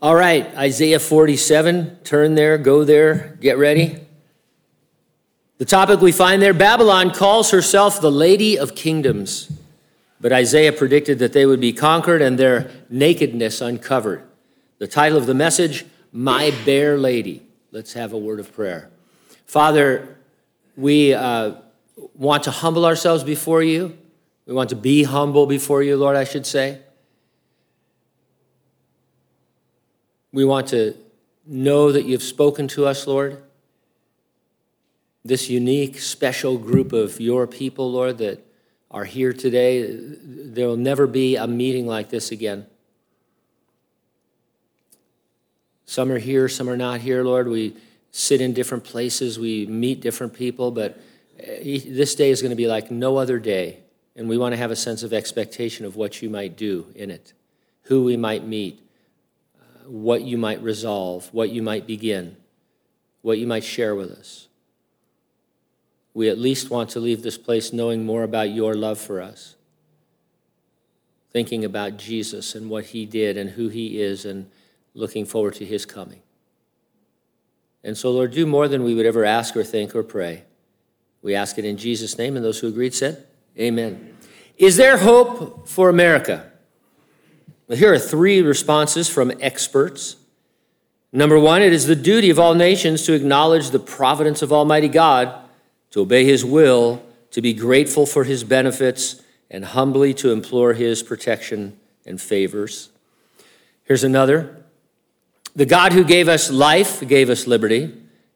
All right, Isaiah 47, turn there, go there, get ready. The topic we find there Babylon calls herself the Lady of Kingdoms, but Isaiah predicted that they would be conquered and their nakedness uncovered. The title of the message, My Bare Lady. Let's have a word of prayer. Father, we uh, want to humble ourselves before you. We want to be humble before you, Lord, I should say. We want to know that you've spoken to us, Lord. This unique, special group of your people, Lord, that are here today, there will never be a meeting like this again. Some are here, some are not here, Lord. We sit in different places, we meet different people, but eh, this day is going to be like no other day. And we want to have a sense of expectation of what you might do in it, who we might meet, what you might resolve, what you might begin, what you might share with us. We at least want to leave this place knowing more about your love for us, thinking about Jesus and what he did and who he is, and looking forward to his coming. And so, Lord, do more than we would ever ask or think or pray. We ask it in Jesus' name, and those who agreed said, Amen. Is there hope for America? Here are three responses from experts. Number one, it is the duty of all nations to acknowledge the providence of Almighty God, to obey His will, to be grateful for His benefits, and humbly to implore His protection and favors. Here's another The God who gave us life gave us liberty.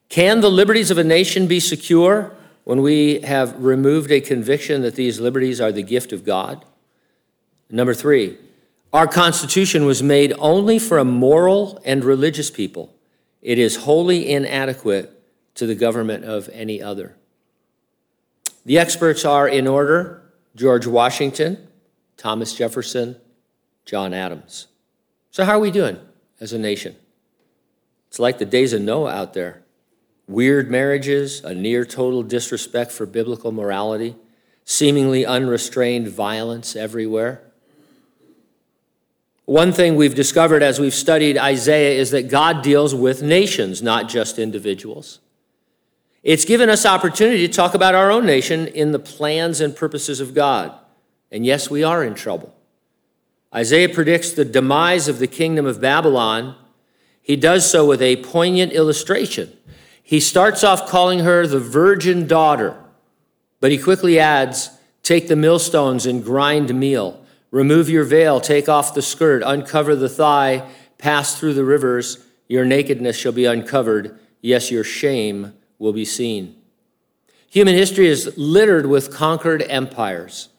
Can the liberties of a nation be secure when we have removed a conviction that these liberties are the gift of God? Number three, our Constitution was made only for a moral and religious people. It is wholly inadequate to the government of any other. The experts are in order George Washington, Thomas Jefferson, John Adams. So, how are we doing as a nation? It's like the days of Noah out there weird marriages, a near total disrespect for biblical morality, seemingly unrestrained violence everywhere. One thing we've discovered as we've studied Isaiah is that God deals with nations, not just individuals. It's given us opportunity to talk about our own nation in the plans and purposes of God. And yes, we are in trouble. Isaiah predicts the demise of the kingdom of Babylon. He does so with a poignant illustration. He starts off calling her the virgin daughter, but he quickly adds, Take the millstones and grind meal. Remove your veil, take off the skirt, uncover the thigh, pass through the rivers. Your nakedness shall be uncovered. Yes, your shame will be seen. Human history is littered with conquered empires.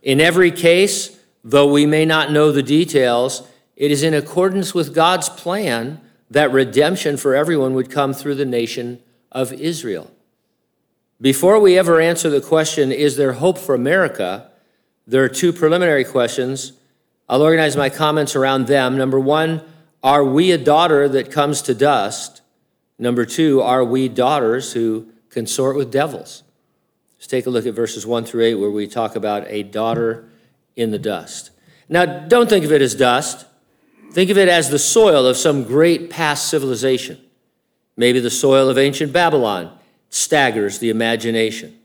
In every case, though we may not know the details, it is in accordance with God's plan that redemption for everyone would come through the nation of Israel. Before we ever answer the question, is there hope for America? There are two preliminary questions. I'll organize my comments around them. Number one, are we a daughter that comes to dust? Number two, are we daughters who consort with devils? Let's take a look at verses 1 through 8, where we talk about a daughter in the dust. Now, don't think of it as dust. Think of it as the soil of some great past civilization. Maybe the soil of ancient Babylon staggers the imagination.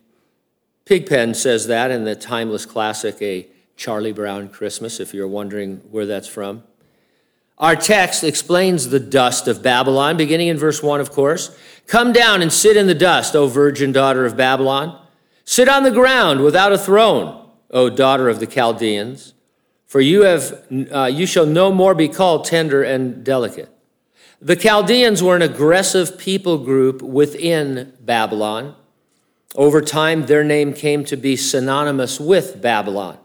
Pigpen says that in the timeless classic, A Charlie Brown Christmas, if you're wondering where that's from. Our text explains the dust of Babylon, beginning in verse 1, of course. Come down and sit in the dust, O virgin daughter of Babylon. Sit on the ground without a throne, O daughter of the Chaldeans. For you, have, uh, you shall no more be called tender and delicate. The Chaldeans were an aggressive people group within Babylon. Over time, their name came to be synonymous with Babylon.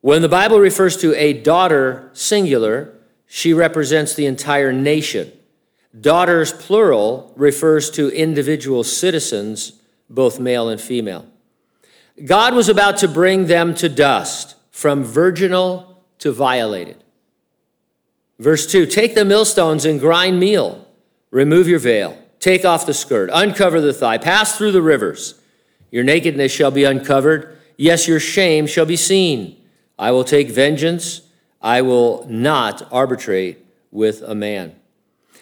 When the Bible refers to a daughter singular, she represents the entire nation. Daughters plural refers to individual citizens, both male and female. God was about to bring them to dust, from virginal to violated. Verse 2 Take the millstones and grind meal, remove your veil. Take off the skirt, uncover the thigh, pass through the rivers. Your nakedness shall be uncovered. Yes, your shame shall be seen. I will take vengeance. I will not arbitrate with a man.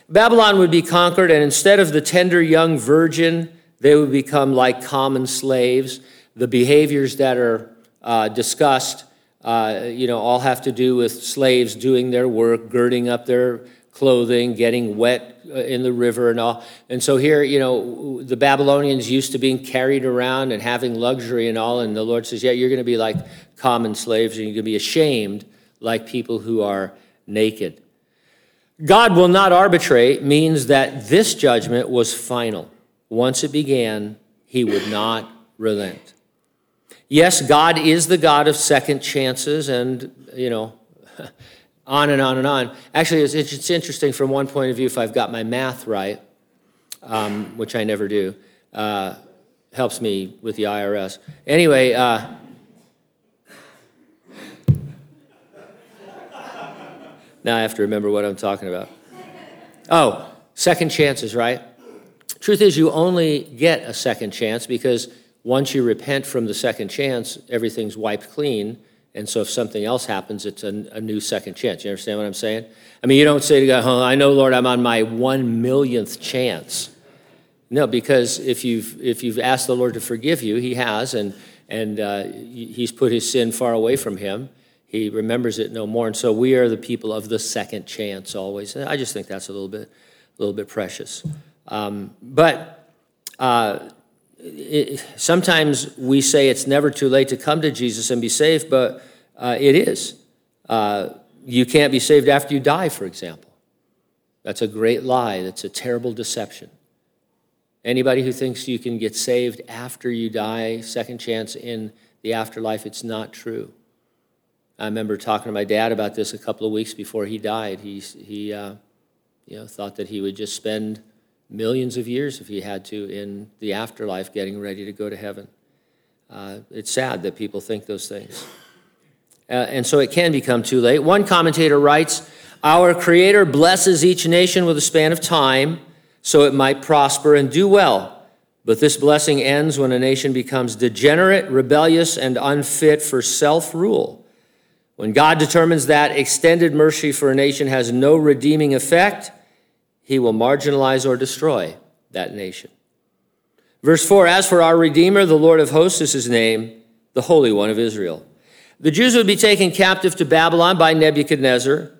Babylon would be conquered, and instead of the tender young virgin, they would become like common slaves. The behaviors that are uh, discussed, uh, you know, all have to do with slaves doing their work, girding up their clothing, getting wet uh, in the river and all. And so here, you know, the Babylonians used to being carried around and having luxury and all. And the Lord says, Yeah, you're going to be like common slaves and you're going to be ashamed like people who are naked. God will not arbitrate means that this judgment was final. Once it began, he would not relent. Yes, God is the God of second chances and, you know, on and on and on. Actually, it's, interesting from one point of view, if I've got my math right, um, which I never do, uh, helps me with the IRS. Anyway, uh, now I have to remember what I'm talking about. Oh, second chances, right? Truth is, you only get a second chance because once you repent from the second chance, everything's wiped clean and so if something else happens, it's a, a, new second chance. You understand what I'm saying? I mean, you don't say to God, oh, I know, Lord, I'm on my one millionth chance. No, because if you've, if you've asked the Lord to forgive you, He has, and, and uh, He's put His sin far away from Him. He remembers it no more. And so we are the people of the second chance always. I just think that's a little bit, a little bit precious. Um, but uh, it, sometimes we say it's never too late to come to Jesus and be saved, but uh, it is. Uh, you can't be saved after you die, for example. That's a great lie. That's a terrible deception. Anybody who thinks you can get saved after you die, second chance in the afterlife, it's not true. I remember talking to my dad about this a couple of weeks before he died. He, he uh, you know, thought that he would just spend millions of years if he had to in the afterlife getting ready to go to heaven. Uh, it's sad that people think those things. Uh, and so it can become too late. One commentator writes Our Creator blesses each nation with a span of time so it might prosper and do well. But this blessing ends when a nation becomes degenerate, rebellious, and unfit for self rule. When God determines that extended mercy for a nation has no redeeming effect, he will marginalize or destroy that nation. Verse 4 As for our Redeemer, the Lord of hosts is his name, the Holy One of Israel. The Jews would be taken captive to Babylon by Nebuchadnezzar.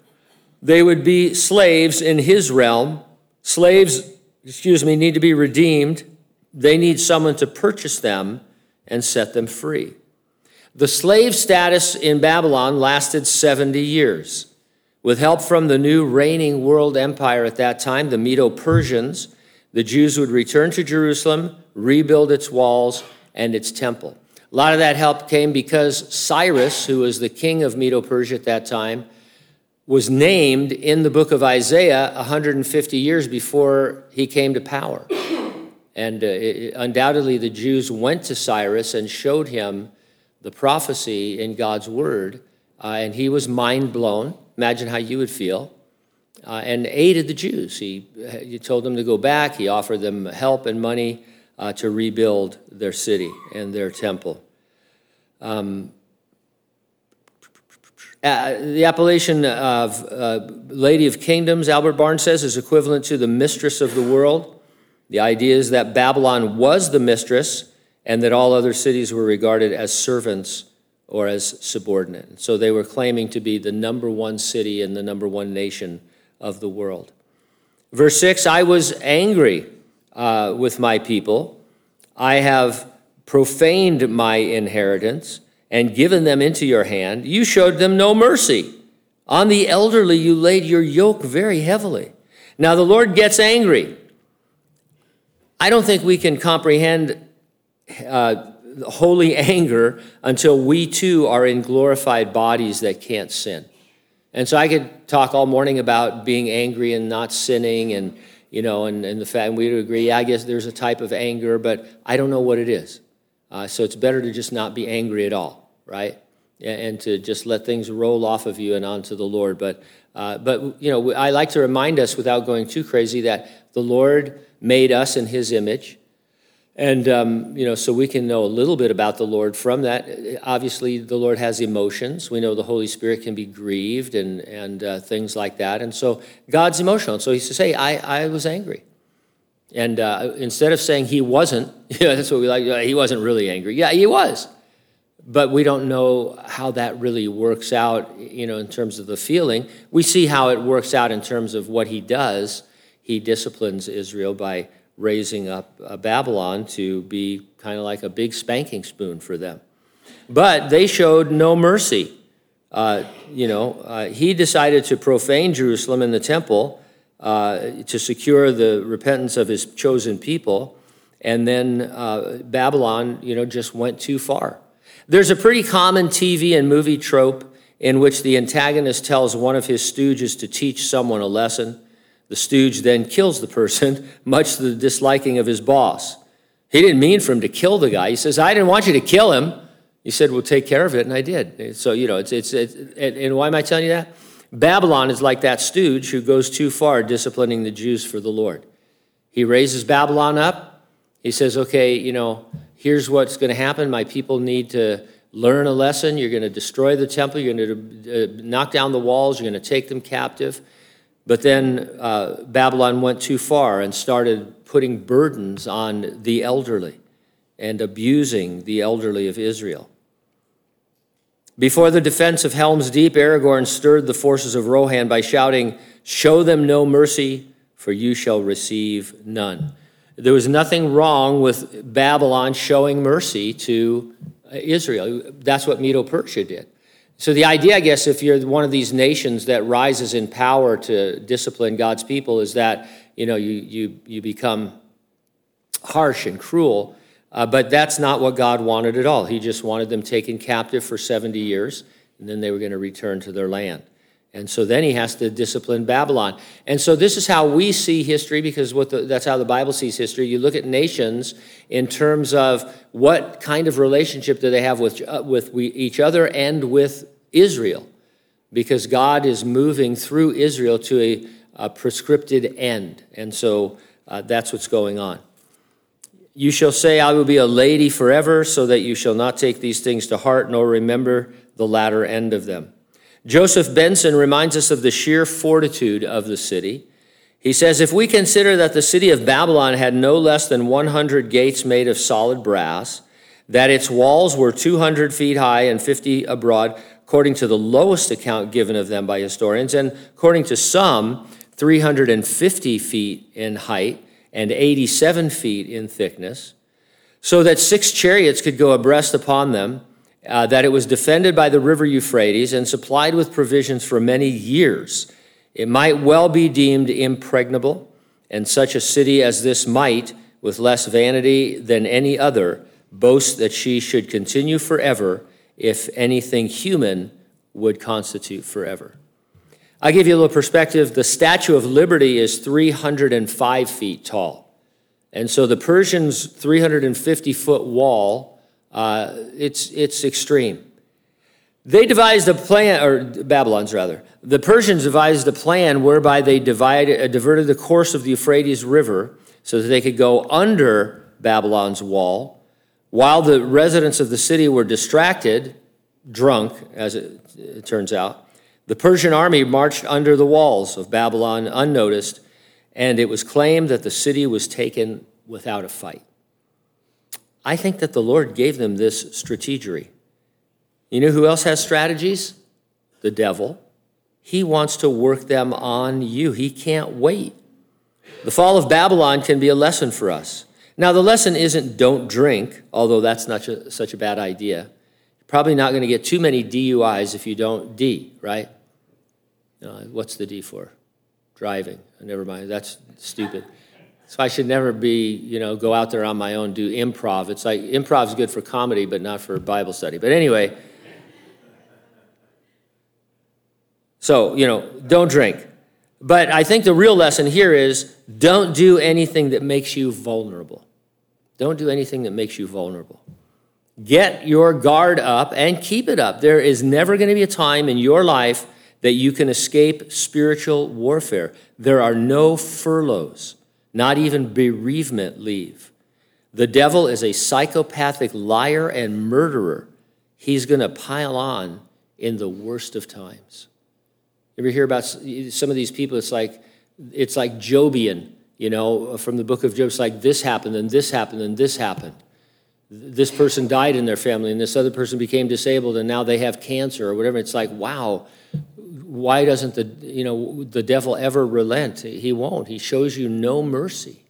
They would be slaves in his realm. Slaves, excuse me, need to be redeemed. They need someone to purchase them and set them free. The slave status in Babylon lasted 70 years. With help from the new reigning world empire at that time, the Medo Persians, the Jews would return to Jerusalem, rebuild its walls and its temple. A lot of that help came because Cyrus, who was the king of Medo Persia at that time, was named in the book of Isaiah 150 years before he came to power. And uh, it, undoubtedly, the Jews went to Cyrus and showed him the prophecy in God's word, uh, and he was mind blown. Imagine how you would feel. Uh, and aided the Jews. He, he told them to go back. He offered them help and money uh, to rebuild their city and their temple. Um, uh, the appellation of uh, Lady of Kingdoms, Albert Barnes says, is equivalent to the mistress of the world. The idea is that Babylon was the mistress and that all other cities were regarded as servants or as subordinate. So they were claiming to be the number one city and the number one nation of the world. Verse 6 I was angry uh, with my people. I have profaned my inheritance and given them into your hand. You showed them no mercy. On the elderly, you laid your yoke very heavily. Now the Lord gets angry. I don't think we can comprehend uh, holy anger until we too are in glorified bodies that can't sin. And so I could talk all morning about being angry and not sinning and you know, and, and the fact and we would agree, yeah, I guess there's a type of anger, but I don't know what it is. Uh, so it's better to just not be angry at all, right? And to just let things roll off of you and onto the Lord. But, uh, but you know, I like to remind us without going too crazy that the Lord made us in His image. And, um, you know, so we can know a little bit about the Lord from that. Obviously, the Lord has emotions. We know the Holy Spirit can be grieved and, and uh, things like that. And so God's emotional. so he says, hey, I, I was angry. And uh, instead of saying he wasn't, know, that's what we like, he wasn't really angry. Yeah, he was. But we don't know how that really works out, you know, in terms of the feeling. We see how it works out in terms of what he does. He disciplines Israel by raising up uh, Babylon to be kind of like a big spanking spoon for them. But they showed no mercy. Uh, you know, uh, he decided to profane Jerusalem and the temple uh, to secure the repentance of his chosen people. And then uh, Babylon, you know, just went too far. There's a pretty common TV and movie trope in which the antagonist tells one of his stooges to teach someone a lesson. The stooge then kills the person, much to the disliking of his boss. He didn't mean for him to kill the guy. He says, I didn't want you to kill him. He said, We'll take care of it, and I did. So, you know, it's, it's, it's and why am I telling you that? Babylon is like that stooge who goes too far disciplining the Jews for the Lord. He raises Babylon up. He says, Okay, you know, here's what's going to happen. My people need to learn a lesson. You're going to destroy the temple. You're going to uh, knock down the walls. You're going to take them captive. But then uh, Babylon went too far and started putting burdens on the elderly and abusing the elderly of Israel. Before the defense of Helm's Deep, Aragorn stirred the forces of Rohan by shouting, Show them no mercy, for you shall receive none. There was nothing wrong with Babylon showing mercy to Israel. That's what Medo Persia did. So the idea, I guess, if you're one of these nations that rises in power to discipline God's people, is that you know you you you become harsh and cruel. Uh, but that's not what God wanted at all. He just wanted them taken captive for 70 years, and then they were going to return to their land. And so then he has to discipline Babylon. And so this is how we see history because what the, that's how the Bible sees history. You look at nations in terms of what kind of relationship do they have with, uh, with we, each other and with Israel. Because God is moving through Israel to a, a prescripted end. And so uh, that's what's going on. You shall say, I will be a lady forever, so that you shall not take these things to heart, nor remember the latter end of them. Joseph Benson reminds us of the sheer fortitude of the city. He says, If we consider that the city of Babylon had no less than 100 gates made of solid brass, that its walls were 200 feet high and 50 abroad, according to the lowest account given of them by historians, and according to some, 350 feet in height and 87 feet in thickness, so that six chariots could go abreast upon them uh, that it was defended by the river Euphrates and supplied with provisions for many years. It might well be deemed impregnable, and such a city as this might, with less vanity than any other, boast that she should continue forever if anything human would constitute forever. I'll give you a little perspective. The Statue of Liberty is 305 feet tall. And so the Persians' 350 foot wall uh, it's, it's extreme. They devised a plan, or Babylon's rather. The Persians devised a plan whereby they divided, uh, diverted the course of the Euphrates River so that they could go under Babylon's wall, while the residents of the city were distracted, drunk, as it, it turns out. The Persian army marched under the walls of Babylon unnoticed, and it was claimed that the city was taken without a fight. I think that the Lord gave them this strategery. You know who else has strategies? The devil. He wants to work them on you. He can't wait. The fall of Babylon can be a lesson for us. Now, the lesson isn't don't drink, although that's not such a bad idea. You're probably not going to get too many DUIs if you don't D, right? Uh, what's the D for? Driving. Never mind, that's stupid. So I should never be, you know, go out there on my own, do improv. It's like improv is good for comedy, but not for Bible study. But anyway, so, you know, don't drink. But I think the real lesson here is don't do anything that makes you vulnerable. Don't do anything that makes you vulnerable. Get your guard up and keep it up. There is never going to be a time in your life that you can escape spiritual warfare. There are no furloughs not even bereavement leave. The devil is a psychopathic liar and murderer. He's going to pile on in the worst of times. You ever hear about some of these people? It's like it's like Jobian, you know, from the book of Job. It's like this happened and this happened and this happened. This person died in their family and this other person became disabled and now they have cancer or whatever. It's like, wow, why doesn't the you know the devil ever relent? He won't. He shows you no mercy,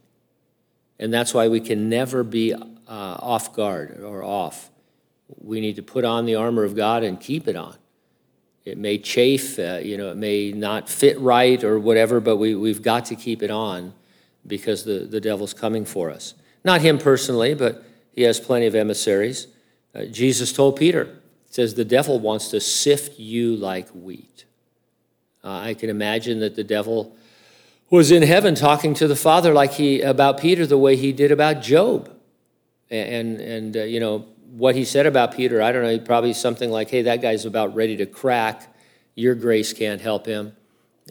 and that's why we can never be uh, off guard or off. We need to put on the armor of God and keep it on. It may chafe, uh, you know, it may not fit right or whatever, but we, we've got to keep it on because the, the devil's coming for us. Not him personally, but he has plenty of emissaries. Uh, Jesus told Peter, says, the devil wants to sift you like wheat. Uh, I can imagine that the devil was in heaven talking to the Father like he about Peter the way he did about Job. And, and uh, you know, what he said about Peter, I don't know, probably something like, hey, that guy's about ready to crack. Your grace can't help him.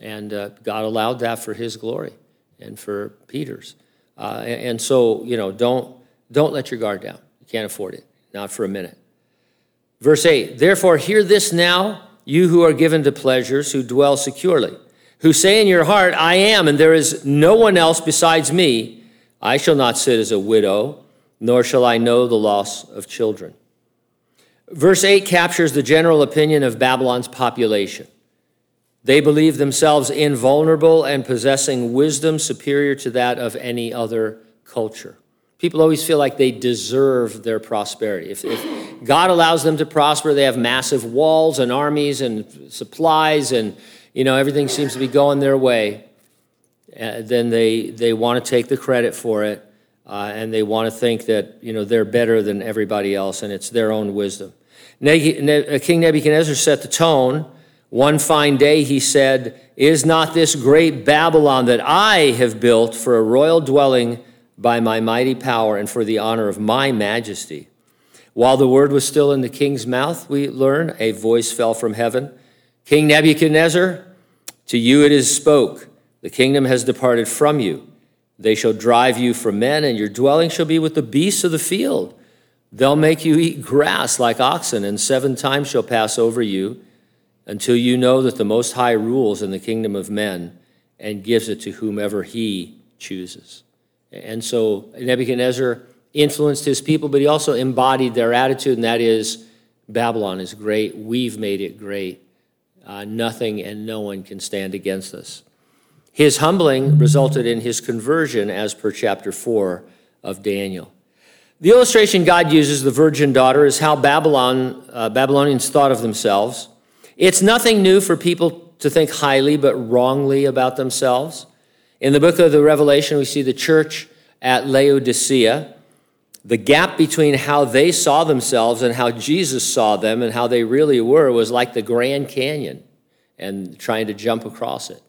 And uh, God allowed that for his glory and for Peter's. Uh, and, and so, you know, don't, don't let your guard down. You can't afford it, not for a minute. Verse 8 Therefore, hear this now you who are given to pleasures, who dwell securely, who say in your heart, I am, and there is no one else besides me, I shall not sit as a widow, nor shall I know the loss of children. Verse 8 captures the general opinion of Babylon's population. They believe themselves invulnerable and possessing wisdom superior to that of any other culture. People always feel like they deserve their prosperity. If, if, God allows them to prosper, they have massive walls and armies and supplies, and you know everything seems to be going their way. Uh, then they they want to take the credit for it, uh, and they want to think that you know they're better than everybody else, and it's their own wisdom. Uh, King Nebuchadnezzar set the tone. One fine day, he said, "Is not this great Babylon that I have built for a royal dwelling?" By my mighty power and for the honor of my majesty. While the word was still in the king's mouth, we learn, a voice fell from heaven King Nebuchadnezzar, to you it is spoke, the kingdom has departed from you. They shall drive you from men, and your dwelling shall be with the beasts of the field. They'll make you eat grass like oxen, and seven times shall pass over you until you know that the Most High rules in the kingdom of men and gives it to whomever he chooses. And so Nebuchadnezzar influenced his people, but he also embodied their attitude, and that is Babylon is great. We've made it great. Uh, nothing and no one can stand against us. His humbling resulted in his conversion, as per chapter 4 of Daniel. The illustration God uses, the virgin daughter, is how Babylon, uh, Babylonians thought of themselves. It's nothing new for people to think highly but wrongly about themselves. In the book of the Revelation, we see the church at Laodicea. The gap between how they saw themselves and how Jesus saw them and how they really were was like the Grand Canyon and trying to jump across it.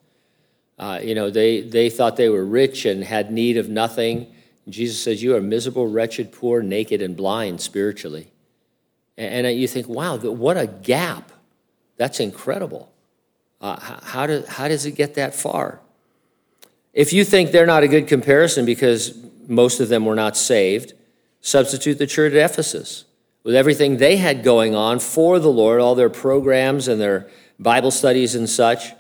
Uh, you know, they, they thought they were rich and had need of nothing. Jesus says, You are miserable, wretched, poor, naked, and blind spiritually. And, and you think, wow, what a gap. That's incredible. Uh, how, do, how does it get that far? If you think they're not a good comparison because most of them were not saved, substitute the church at Ephesus with everything they had going on for the Lord, all their programs and their Bible studies and such.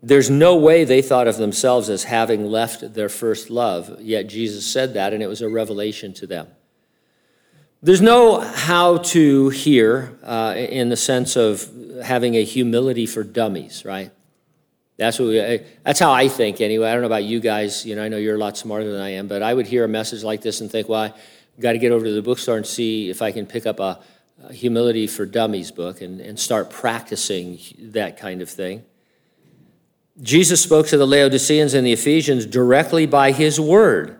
There's no way they thought of themselves as having left their first love, yet Jesus said that, and it was a revelation to them. There's no how to here uh, in the sense of having a humility for dummies, right? That's what we, that's how I think anyway. I don't know about you guys. You know, I know you're a lot smarter than I am, but I would hear a message like this and think, well, I got to get over to the bookstore and see if I can pick up a, a Humility for Dummies book and, and start practicing that kind of thing. Jesus spoke to the Laodiceans and the Ephesians directly by his word.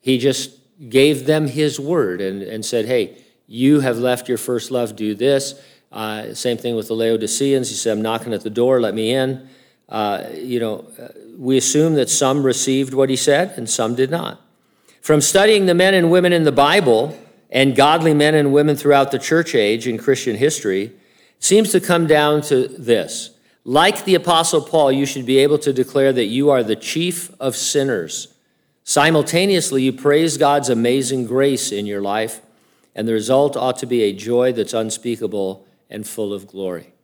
He just gave them his word and, and said, hey, you have left your first love, do this. Uh, same thing with the Laodiceans. He said, I'm knocking at the door, let me in uh, you know, we assume that some received what he said and some did not. From studying the men and women in the Bible and godly men and women throughout the church age in Christian history, seems to come down to this. Like the Apostle Paul, you should be able to declare that you are the chief of sinners, Simultaneously, you praise God's amazing grace in your life, and the result ought to be a joy that's unspeakable and full of glory.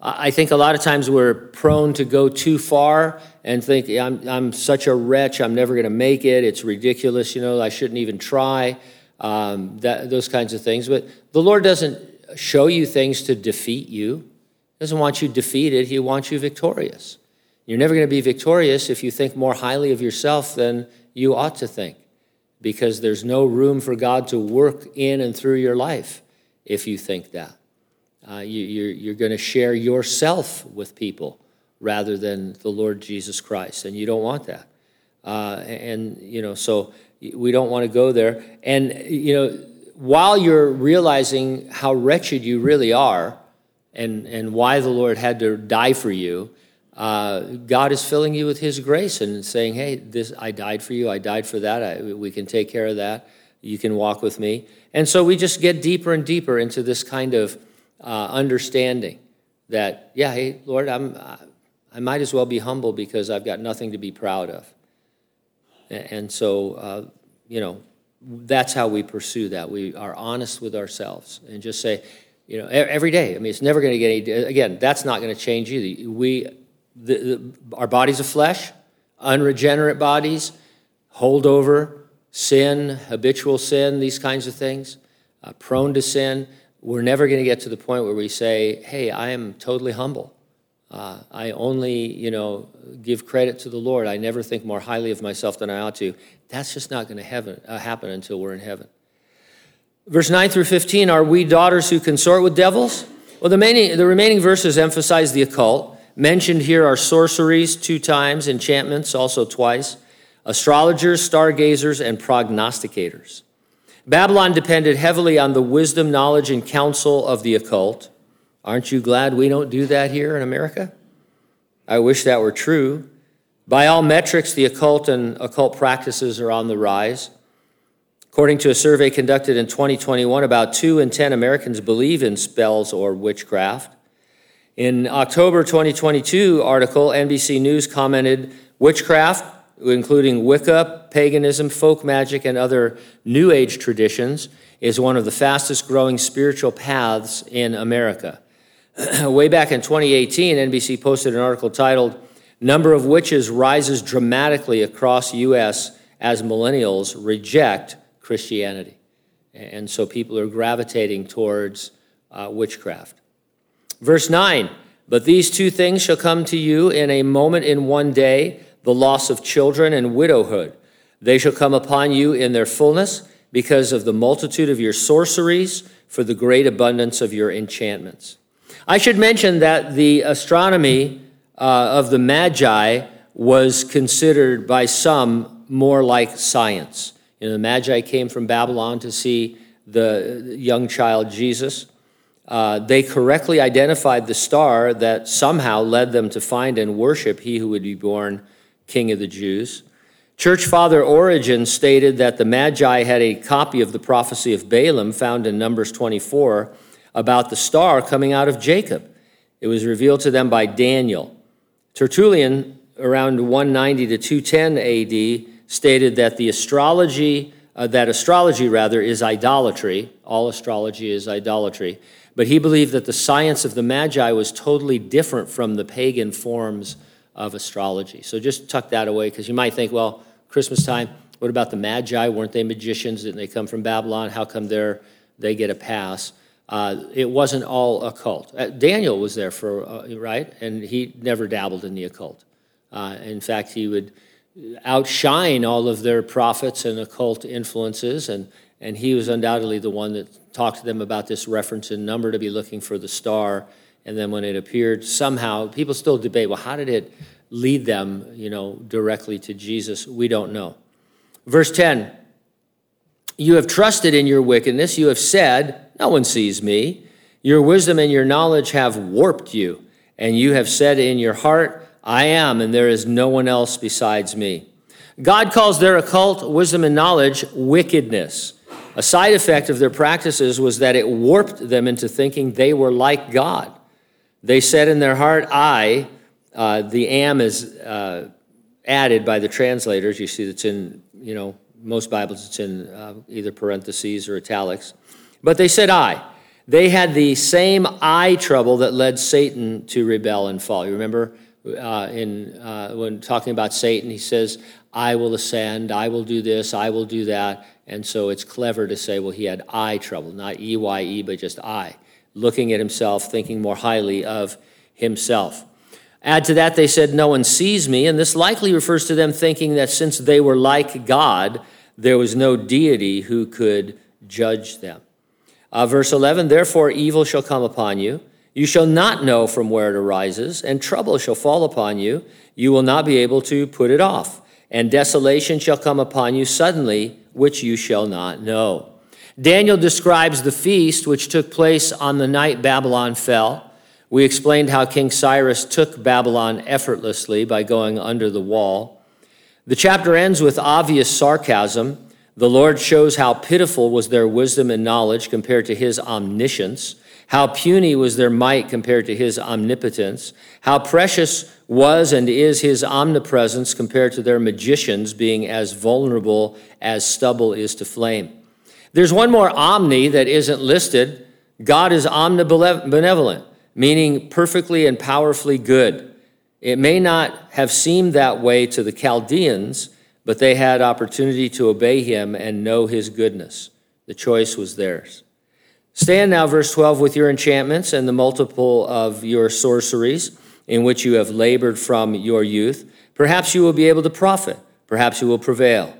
I think a lot of times we're prone to go too far and think, I'm, I'm such a wretch, I'm never going to make it, it's ridiculous, you know, I shouldn't even try, um, that, those kinds of things. But the Lord doesn't show you things to defeat you, He doesn't want you defeated, He wants you victorious. You're never going to be victorious if you think more highly of yourself than you ought to think, because there's no room for God to work in and through your life if you think that. Uh, you, you're, you're going to share yourself with people rather than the Lord Jesus Christ, and you don't want that. Uh, and, you know, so we don't want to go there. And, you know, while you're realizing how wretched you really are and, and why the Lord had to die for you, uh, God is filling you with His grace and saying, hey, this, I died for you, I died for that, I, we can take care of that, you can walk with me. And so we just get deeper and deeper into this kind of uh, understanding that, yeah, hey, Lord, I'm, I might as well be humble because I've got nothing to be proud of. And so, uh, you know, that's how we pursue that. We are honest with ourselves and just say, you know, every day. I mean, it's never going to get any. Again, that's not going to change either. We, the, the, our bodies of flesh, unregenerate bodies, holdover, sin, habitual sin, these kinds of things, uh, prone to sin we're never going to get to the point where we say, hey, I am totally humble. Uh, I only, you know, give credit to the Lord. I never think more highly of myself than I ought to. That's just not going to uh, happen until we're in heaven. Verse 9 through 15 Are we daughters who consort with devils? Well, the, many, the remaining verses emphasize the occult. Mentioned here are sorceries two times, enchantments also twice, astrologers, stargazers, and prognosticators. Babylon depended heavily on the wisdom, knowledge, and counsel of the occult. Aren't you glad we don't do that here in America? I wish that were true. By all metrics, the occult and occult practices are on the rise. According to a survey conducted in 2021, about 2 in 10 Americans believe in spells or witchcraft. In October 2022 article, NBC News commented, witchcraft including Wicca, paganism, folk magic, and other New Age traditions, is one of the fastest growing spiritual paths in America. Way back in 2018, NBC posted an article titled, Number of Witches Rises Dramatically Across U.S. as Millennials Reject Christianity. And so people are gravitating towards uh, witchcraft. Verse 9, But these two things shall come to you in a moment in one day the loss of children and widowhood. They shall come upon you in their fullness because of the multitude of your sorceries, for the great abundance of your enchantments. I should mention that the astronomy uh, of the Magi was considered by some more like science. You know, the Magi came from Babylon to see the young child Jesus. Uh, they correctly identified the star that somehow led them to find and worship he who would be born king of the Jews. Church father Origen stated that the Magi had a copy of the prophecy of Balaam found in Numbers 24 about the star coming out of Jacob. It was revealed to them by Daniel. Tertullian, around 190 to 210 AD, stated that the astrology, uh, that astrology rather, is idolatry. All astrology is idolatry. But he believed that the science of the Magi was totally different from the pagan forms of astrology. So just tuck that away because you might think, well, Christmas time, what about the Magi? Weren't they magicians? Didn't they come from Babylon? How come they're, they get a pass? Uh, it wasn't all occult. Uh, Daniel was there for, uh, right? And he never dabbled in the occult. Uh, in fact, he would outshine all of their prophets and occult influences, and, and he was undoubtedly the one that talked to them about this reference in number to be looking for the star and then when it appeared, somehow people still debate, well, how did it lead them, you know, directly to Jesus? We don't know. Verse 10 You have trusted in your wickedness. You have said, No one sees me. Your wisdom and your knowledge have warped you. And you have said in your heart, I am, and there is no one else besides me. God calls their occult wisdom and knowledge wickedness. A side effect of their practices was that it warped them into thinking they were like God. They said in their heart, I, uh, the am is uh, added by the translators. You see, it's in, you know, most Bibles, it's in uh, either parentheses or italics. But they said I. They had the same eye trouble that led Satan to rebel and fall. You remember uh, in, uh, when talking about Satan, he says, I will ascend, I will do this, I will do that. And so it's clever to say, well, he had eye trouble, not E Y E, but just I, looking at himself, thinking more highly of himself. Add to that, they said, No one sees me. And this likely refers to them thinking that since they were like God, there was no deity who could judge them. Uh, verse 11 Therefore, evil shall come upon you. You shall not know from where it arises, and trouble shall fall upon you. You will not be able to put it off. And desolation shall come upon you suddenly, which you shall not know. Daniel describes the feast which took place on the night Babylon fell. We explained how King Cyrus took Babylon effortlessly by going under the wall. The chapter ends with obvious sarcasm. The Lord shows how pitiful was their wisdom and knowledge compared to his omniscience, how puny was their might compared to his omnipotence, how precious was and is his omnipresence compared to their magicians being as vulnerable as stubble is to flame. There's one more omni that isn't listed. God is omnibenevolent meaning perfectly and powerfully good. It may not have seemed that way to the Chaldeans, but they had opportunity to obey him and know his goodness. The choice was theirs. Stand now, verse 12, with your enchantments and the multiple of your sorceries in which you have labored from your youth. Perhaps you will be able to profit. Perhaps you will prevail.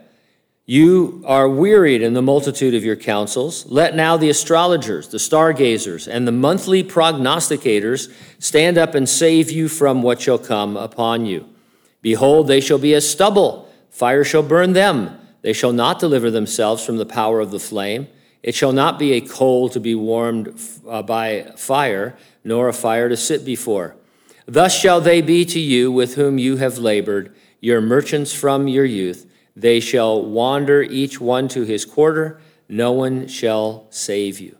You are wearied in the multitude of your counsels. Let now the astrologers, the stargazers, and the monthly prognosticators stand up and save you from what shall come upon you. Behold, they shall be as stubble. Fire shall burn them. They shall not deliver themselves from the power of the flame. It shall not be a coal to be warmed uh, by fire, nor a fire to sit before. Thus shall they be to you with whom you have labored, your merchants from your youth. They shall wander each one to his quarter. No one shall save you.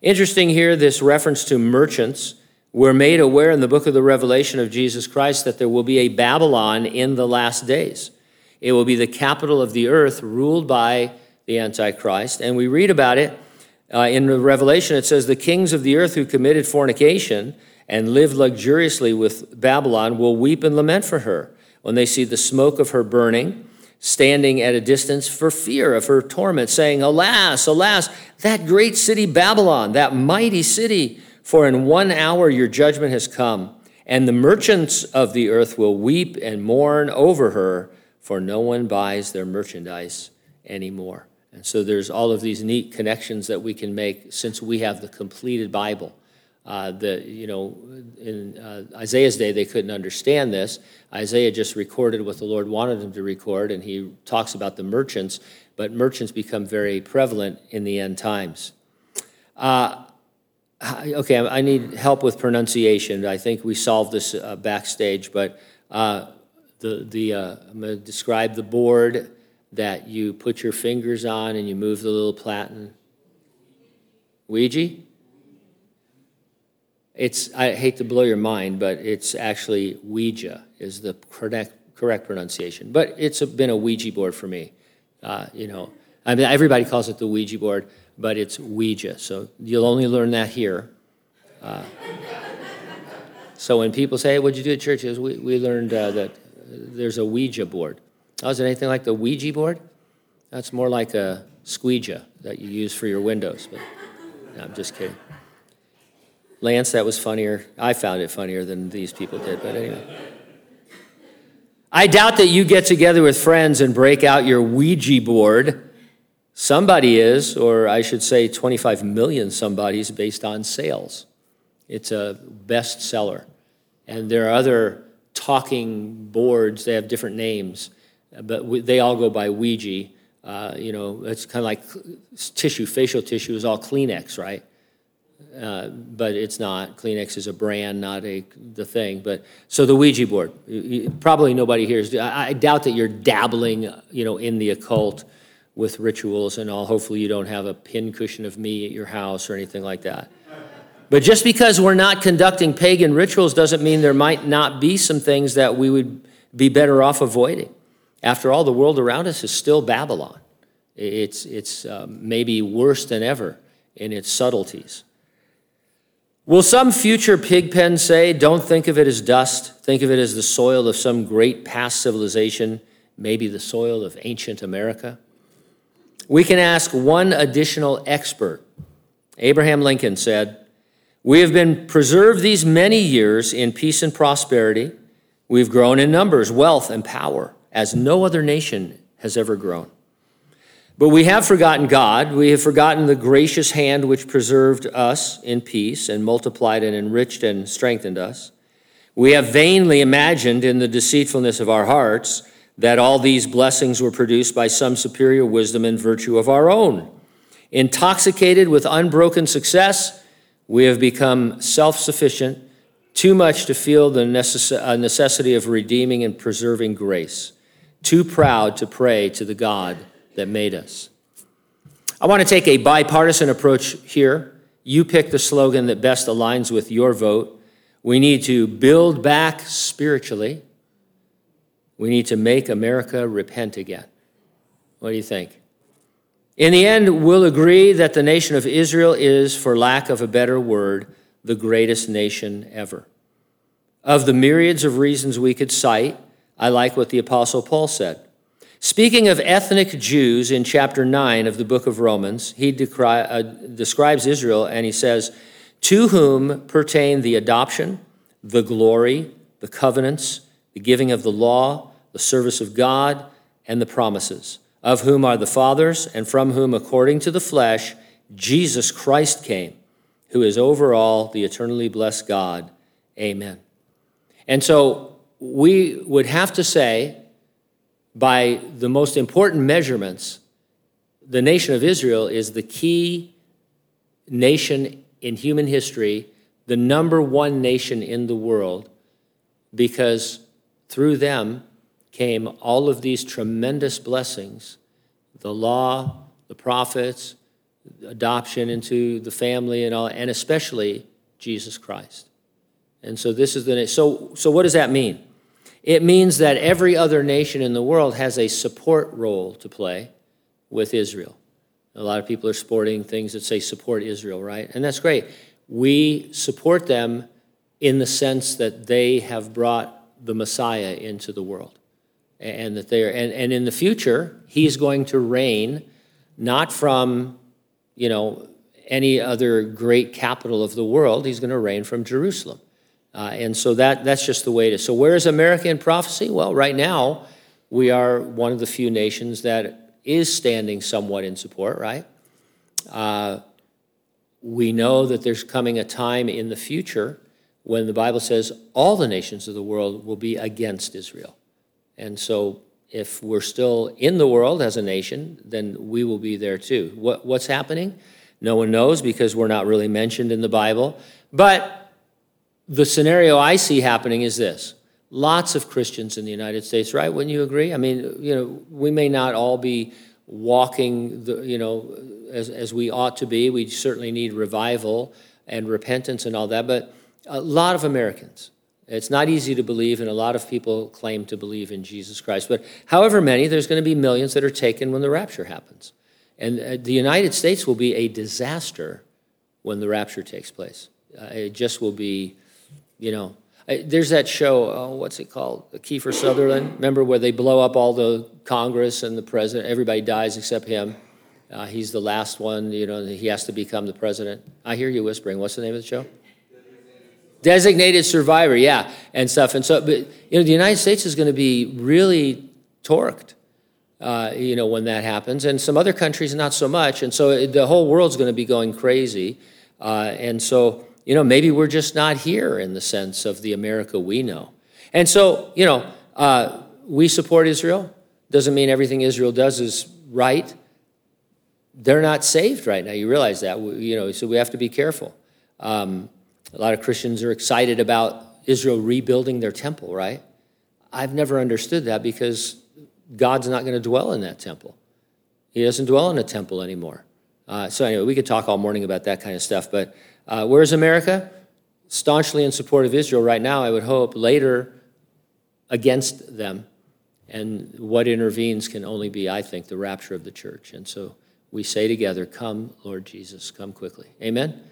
Interesting here, this reference to merchants. We're made aware in the book of the Revelation of Jesus Christ that there will be a Babylon in the last days. It will be the capital of the earth ruled by the Antichrist. And we read about it uh, in the Revelation. It says, The kings of the earth who committed fornication and lived luxuriously with Babylon will weep and lament for her when they see the smoke of her burning standing at a distance for fear of her torment, saying, Alas, alas, that great city Babylon, that mighty city, for in one hour your judgment has come, and the merchants of the earth will weep and mourn over her, for no one buys their merchandise anymore. And so there's all of these neat connections that we can make since we have the completed Bible. Uh, the, you know, in uh, Isaiah's day, they couldn't understand this. Isaiah just recorded what the Lord wanted him to record, and he talks about the merchants, but merchants become very prevalent in the end times. Uh, okay, I need help with pronunciation. I think we solved this uh, backstage, but uh, the, the, uh, I'm going to describe the board that you put your fingers on and you move the little platen. Ouija? It's, I hate to blow your mind, but it's actually Ouija is the correct, correct pronunciation. But it's a, been a Ouija board for me. Uh, you know, I mean, everybody calls it the Ouija board, but it's Ouija. So you'll only learn that here. Uh, so when people say, hey, what'd you do at church? we, we learned uh, that there's a Ouija board. Oh, is it anything like the Ouija board? That's more like a squeegee that you use for your windows. But no, I'm just kidding. Lance, that was funnier. I found it funnier than these people did, but anyway. I doubt that you get together with friends and break out your Ouija board. Somebody is, or I should say 25 million somebodies based on sales. It's a bestseller. And there are other talking boards, they have different names, but they all go by Ouija. Uh, you know, it's kind of like tissue, facial tissue is all Kleenex, right? Uh, but it's not. Kleenex is a brand, not a the thing. But so the Ouija board, probably nobody here is. I, I doubt that you're dabbling, you know, in the occult with rituals and all. Hopefully, you don't have a pincushion of me at your house or anything like that. But just because we're not conducting pagan rituals doesn't mean there might not be some things that we would be better off avoiding. After all, the world around us is still Babylon. It's, it's uh, maybe worse than ever in its subtleties. Will some future pigpen say, don't think of it as dust, think of it as the soil of some great past civilization, maybe the soil of ancient America? We can ask one additional expert. Abraham Lincoln said, We have been preserved these many years in peace and prosperity. We've grown in numbers, wealth, and power as no other nation has ever grown. But we have forgotten God. We have forgotten the gracious hand which preserved us in peace and multiplied and enriched and strengthened us. We have vainly imagined in the deceitfulness of our hearts that all these blessings were produced by some superior wisdom and virtue of our own. Intoxicated with unbroken success, we have become self sufficient, too much to feel the uh, necessity of redeeming and preserving grace too proud to pray to the God that made us. I want to take a bipartisan approach here. You pick the slogan that best aligns with your vote. We need to build back spiritually. We need to make America repent again. What do you think? In the end, we'll agree that the nation of Israel is, for lack of a better word, the greatest nation ever. Of the myriads of reasons we could cite, I like what the Apostle Paul said. Speaking of ethnic Jews in chapter 9 of the book of Romans, he decri- uh, describes Israel and he says, To whom pertain the adoption, the glory, the covenants, the giving of the law, the service of God, and the promises, of whom are the fathers, and from whom, according to the flesh, Jesus Christ came, who is over all the eternally blessed God. Amen. And so we would have to say, by the most important measurements, the nation of Israel is the key nation in human history, the number one nation in the world, because through them came all of these tremendous blessings the law, the prophets, adoption into the family, and all, and especially Jesus Christ. And so this is the so so what does that mean? It means that every other nation in the world has a support role to play with Israel. A lot of people are sporting things that say support Israel, right? And that's great. We support them in the sense that they have brought the Messiah into the world. And that they are, and, and in the future, he's going to reign not from, you know, any other great capital of the world. He's going to reign from Jerusalem. Uh, and so that, that's just the way it is. So, where is America in prophecy? Well, right now, we are one of the few nations that is standing somewhat in support, right? Uh, we know that there's coming a time in the future when the Bible says all the nations of the world will be against Israel. And so, if we're still in the world as a nation, then we will be there too. What, what's happening? No one knows because we're not really mentioned in the Bible. But the scenario I see happening is this lots of Christians in the United States, right? Wouldn't you agree? I mean, you know, we may not all be walking, the, you know, as, as we ought to be. We certainly need revival and repentance and all that, but a lot of Americans. It's not easy to believe, and a lot of people claim to believe in Jesus Christ. But however many, there's going to be millions that are taken when the rapture happens. And uh, the United States will be a disaster when the rapture takes place. Uh, it just will be you know, there's that show, oh, what's it called? Kiefer Sutherland. Remember where they blow up all the Congress and the president? Everybody dies except him. Uh, he's the last one, you know, he has to become the president. I hear you whispering. What's the name of the show? Designated survivor, yeah, and stuff. And so, but, you know, the United States is going to be really torqued, uh, you know, when that happens. And some other countries, not so much. And so the whole world's going to be going crazy. Uh, and so, you know, maybe we're just not here in the sense of the America we know. And so, you know, uh, we support Israel. Doesn't mean everything Israel does is right. They're not saved right now. You realize that, you know, so we have to be careful. Um, a lot of Christians are excited about Israel rebuilding their temple, right? I've never understood that because God's not going to dwell in that temple. He doesn't dwell in a temple anymore. Uh, so, anyway, we could talk all morning about that kind of stuff, but uh, where's America? Staunchly in support of Israel right now, I would hope. Later, against them. And what intervenes can only be, I think, the rapture of the church. And so we say together, Come, Lord Jesus, come quickly. Amen.